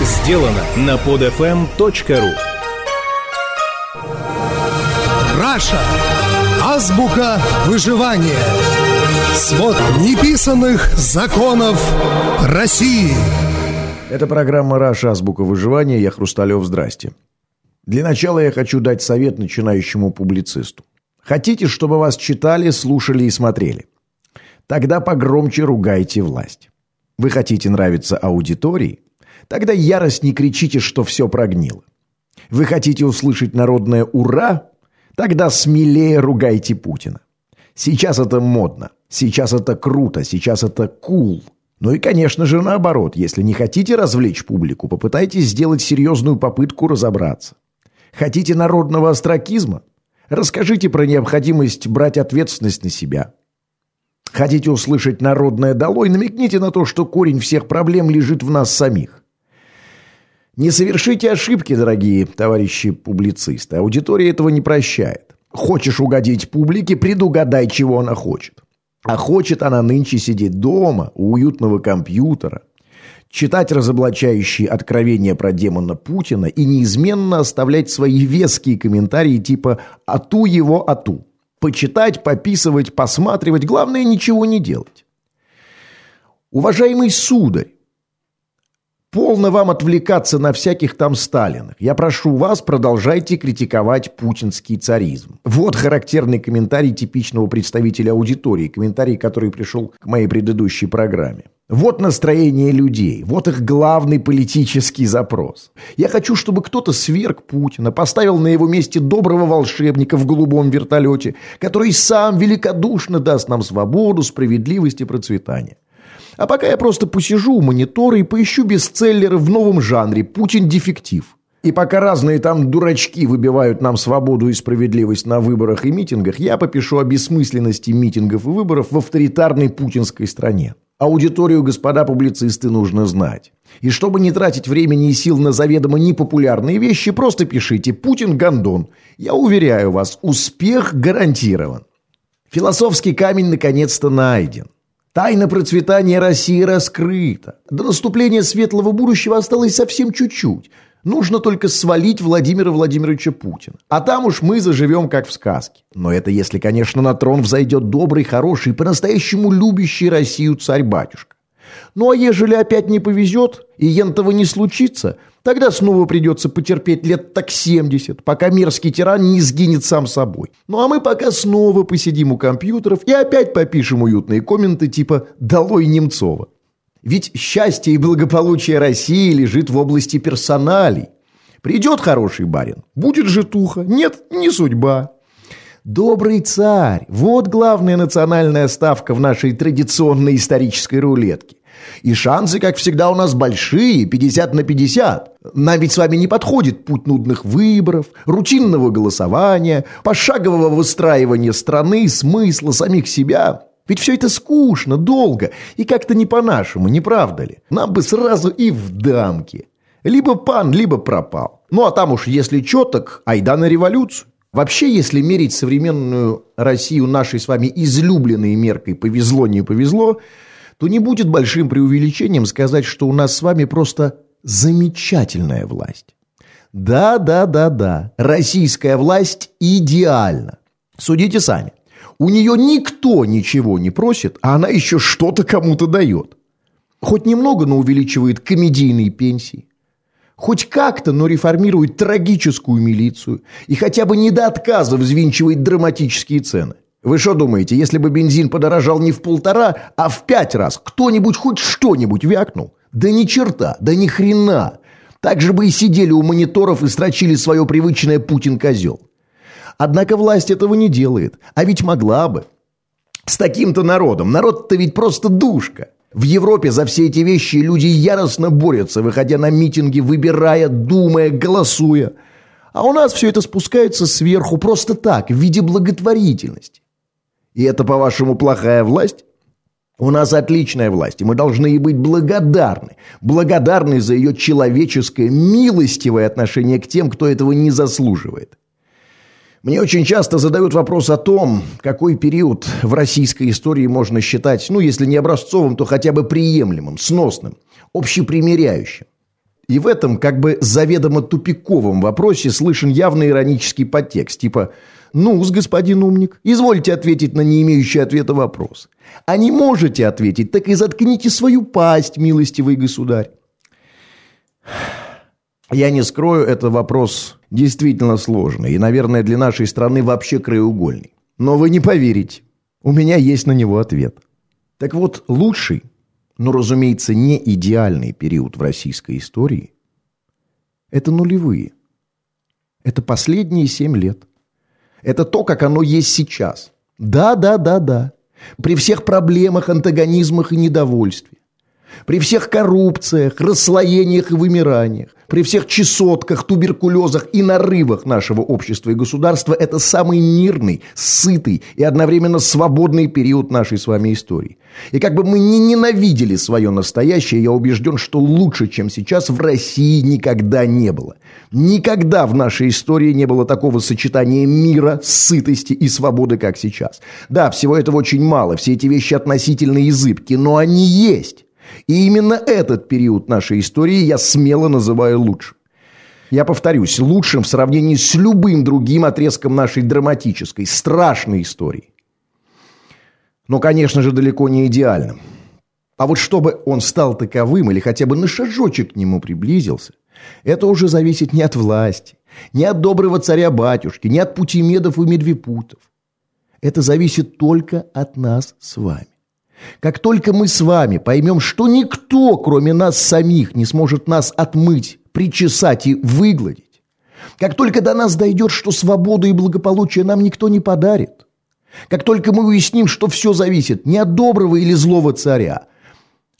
сделано на podfm.ru Раша. Азбука выживания. Свод неписанных законов России. Это программа «Раша. Азбука выживания». Я Хрусталев. Здрасте. Для начала я хочу дать совет начинающему публицисту. Хотите, чтобы вас читали, слушали и смотрели? Тогда погромче ругайте власть. Вы хотите нравиться аудитории? Тогда ярость не кричите, что все прогнило. Вы хотите услышать народное «Ура»? Тогда смелее ругайте Путина. Сейчас это модно, сейчас это круто, сейчас это кул. Ну и, конечно же, наоборот, если не хотите развлечь публику, попытайтесь сделать серьезную попытку разобраться. Хотите народного остракизма? Расскажите про необходимость брать ответственность на себя. Хотите услышать народное долой? Намекните на то, что корень всех проблем лежит в нас самих. Не совершите ошибки, дорогие товарищи публицисты. Аудитория этого не прощает. Хочешь угодить публике, предугадай, чего она хочет. А хочет она нынче сидеть дома, у уютного компьютера, читать разоблачающие откровения про демона Путина и неизменно оставлять свои веские комментарии типа «ату его ату». Почитать, пописывать, посматривать, главное ничего не делать. Уважаемый сударь, Полно вам отвлекаться на всяких там Сталинах. Я прошу вас, продолжайте критиковать путинский царизм. Вот характерный комментарий типичного представителя аудитории, комментарий, который пришел к моей предыдущей программе. Вот настроение людей, вот их главный политический запрос. Я хочу, чтобы кто-то сверг Путина, поставил на его месте доброго волшебника в голубом вертолете, который сам великодушно даст нам свободу, справедливость и процветание. А пока я просто посижу у монитора и поищу бестселлеры в новом жанре «Путин дефектив». И пока разные там дурачки выбивают нам свободу и справедливость на выборах и митингах, я попишу о бессмысленности митингов и выборов в авторитарной путинской стране. Аудиторию, господа публицисты, нужно знать. И чтобы не тратить времени и сил на заведомо непопулярные вещи, просто пишите «Путин гондон». Я уверяю вас, успех гарантирован. Философский камень наконец-то найден. Тайна процветания России раскрыта. До наступления светлого будущего осталось совсем чуть-чуть. Нужно только свалить Владимира Владимировича Путина. А там уж мы заживем, как в сказке. Но это если, конечно, на трон взойдет добрый, хороший, по-настоящему любящий Россию царь-батюшка. Ну а ежели опять не повезет, и ентого не случится, тогда снова придется потерпеть лет так 70, пока мерзкий тиран не сгинет сам собой. Ну а мы пока снова посидим у компьютеров и опять попишем уютные комменты типа «Долой Немцова». Ведь счастье и благополучие России лежит в области персоналей. Придет хороший барин, будет житуха, нет, не судьба. Добрый царь – вот главная национальная ставка в нашей традиционной исторической рулетке. И шансы, как всегда, у нас большие, 50 на 50. Нам ведь с вами не подходит путь нудных выборов, рутинного голосования, пошагового выстраивания страны, смысла, самих себя. Ведь все это скучно, долго и как-то не по-нашему, не правда ли? Нам бы сразу и в дамки. Либо пан, либо пропал. Ну а там уж если чё, так айда на революцию. Вообще, если мерить современную Россию нашей с вами излюбленной меркой «повезло, не повезло», то не будет большим преувеличением сказать, что у нас с вами просто замечательная власть. Да, да, да, да, российская власть идеальна. Судите сами. У нее никто ничего не просит, а она еще что-то кому-то дает. Хоть немного, но увеличивает комедийные пенсии. Хоть как-то, но реформирует трагическую милицию и хотя бы не до отказа взвинчивает драматические цены. Вы что думаете, если бы бензин подорожал не в полтора, а в пять раз, кто-нибудь хоть что-нибудь вякнул? Да ни черта, да ни хрена. Так же бы и сидели у мониторов и строчили свое привычное «Путин-козел». Однако власть этого не делает, а ведь могла бы. С таким-то народом. Народ-то ведь просто душка. В Европе за все эти вещи люди яростно борются, выходя на митинги, выбирая, думая, голосуя. А у нас все это спускается сверху просто так, в виде благотворительности. И это, по-вашему, плохая власть? У нас отличная власть, и мы должны ей быть благодарны. Благодарны за ее человеческое, милостивое отношение к тем, кто этого не заслуживает. Мне очень часто задают вопрос о том, какой период в российской истории можно считать, ну, если не образцовым, то хотя бы приемлемым, сносным, общепримиряющим. И в этом как бы заведомо тупиковом вопросе слышен явный иронический подтекст, типа ну господин умник, извольте ответить на не имеющий ответа вопрос. А не можете ответить, так и заткните свою пасть, милостивый государь. Я не скрою, это вопрос действительно сложный и, наверное, для нашей страны вообще краеугольный. Но вы не поверите, у меня есть на него ответ. Так вот, лучший но, разумеется, не идеальный период в российской истории, это нулевые. Это последние семь лет. Это то, как оно есть сейчас. Да, да, да, да. При всех проблемах, антагонизмах и недовольстве. При всех коррупциях, расслоениях и вымираниях, при всех чесотках, туберкулезах и нарывах нашего общества и государства это самый мирный, сытый и одновременно свободный период нашей с вами истории. И как бы мы ни ненавидели свое настоящее, я убежден, что лучше, чем сейчас, в России никогда не было. Никогда в нашей истории не было такого сочетания мира, сытости и свободы, как сейчас. Да, всего этого очень мало, все эти вещи относительно и зыбки, но они есть. И именно этот период нашей истории я смело называю лучшим. Я повторюсь, лучшим в сравнении с любым другим отрезком нашей драматической, страшной истории. Но, конечно же, далеко не идеальным. А вот чтобы он стал таковым или хотя бы на шажочек к нему приблизился, это уже зависит не от власти, не от доброго царя-батюшки, не от путемедов и медвепутов. Это зависит только от нас с вами. Как только мы с вами поймем, что никто, кроме нас самих, не сможет нас отмыть, причесать и выгладить, как только до нас дойдет, что свободу и благополучие нам никто не подарит, как только мы уясним, что все зависит не от доброго или злого царя,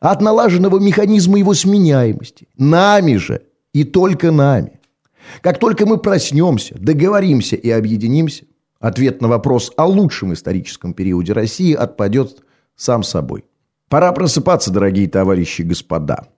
а от налаженного механизма его сменяемости, нами же и только нами, как только мы проснемся, договоримся и объединимся, ответ на вопрос о лучшем историческом периоде России отпадет сам собой. Пора просыпаться, дорогие товарищи и господа.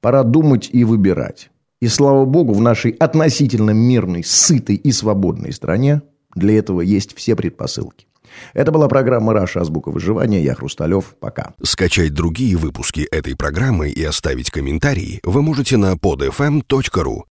Пора думать и выбирать. И слава богу, в нашей относительно мирной, сытой и свободной стране для этого есть все предпосылки. Это была программа «Раша. Азбука выживания». Я Хрусталев. Пока. Скачать другие выпуски этой программы и оставить комментарии вы можете на podfm.ru.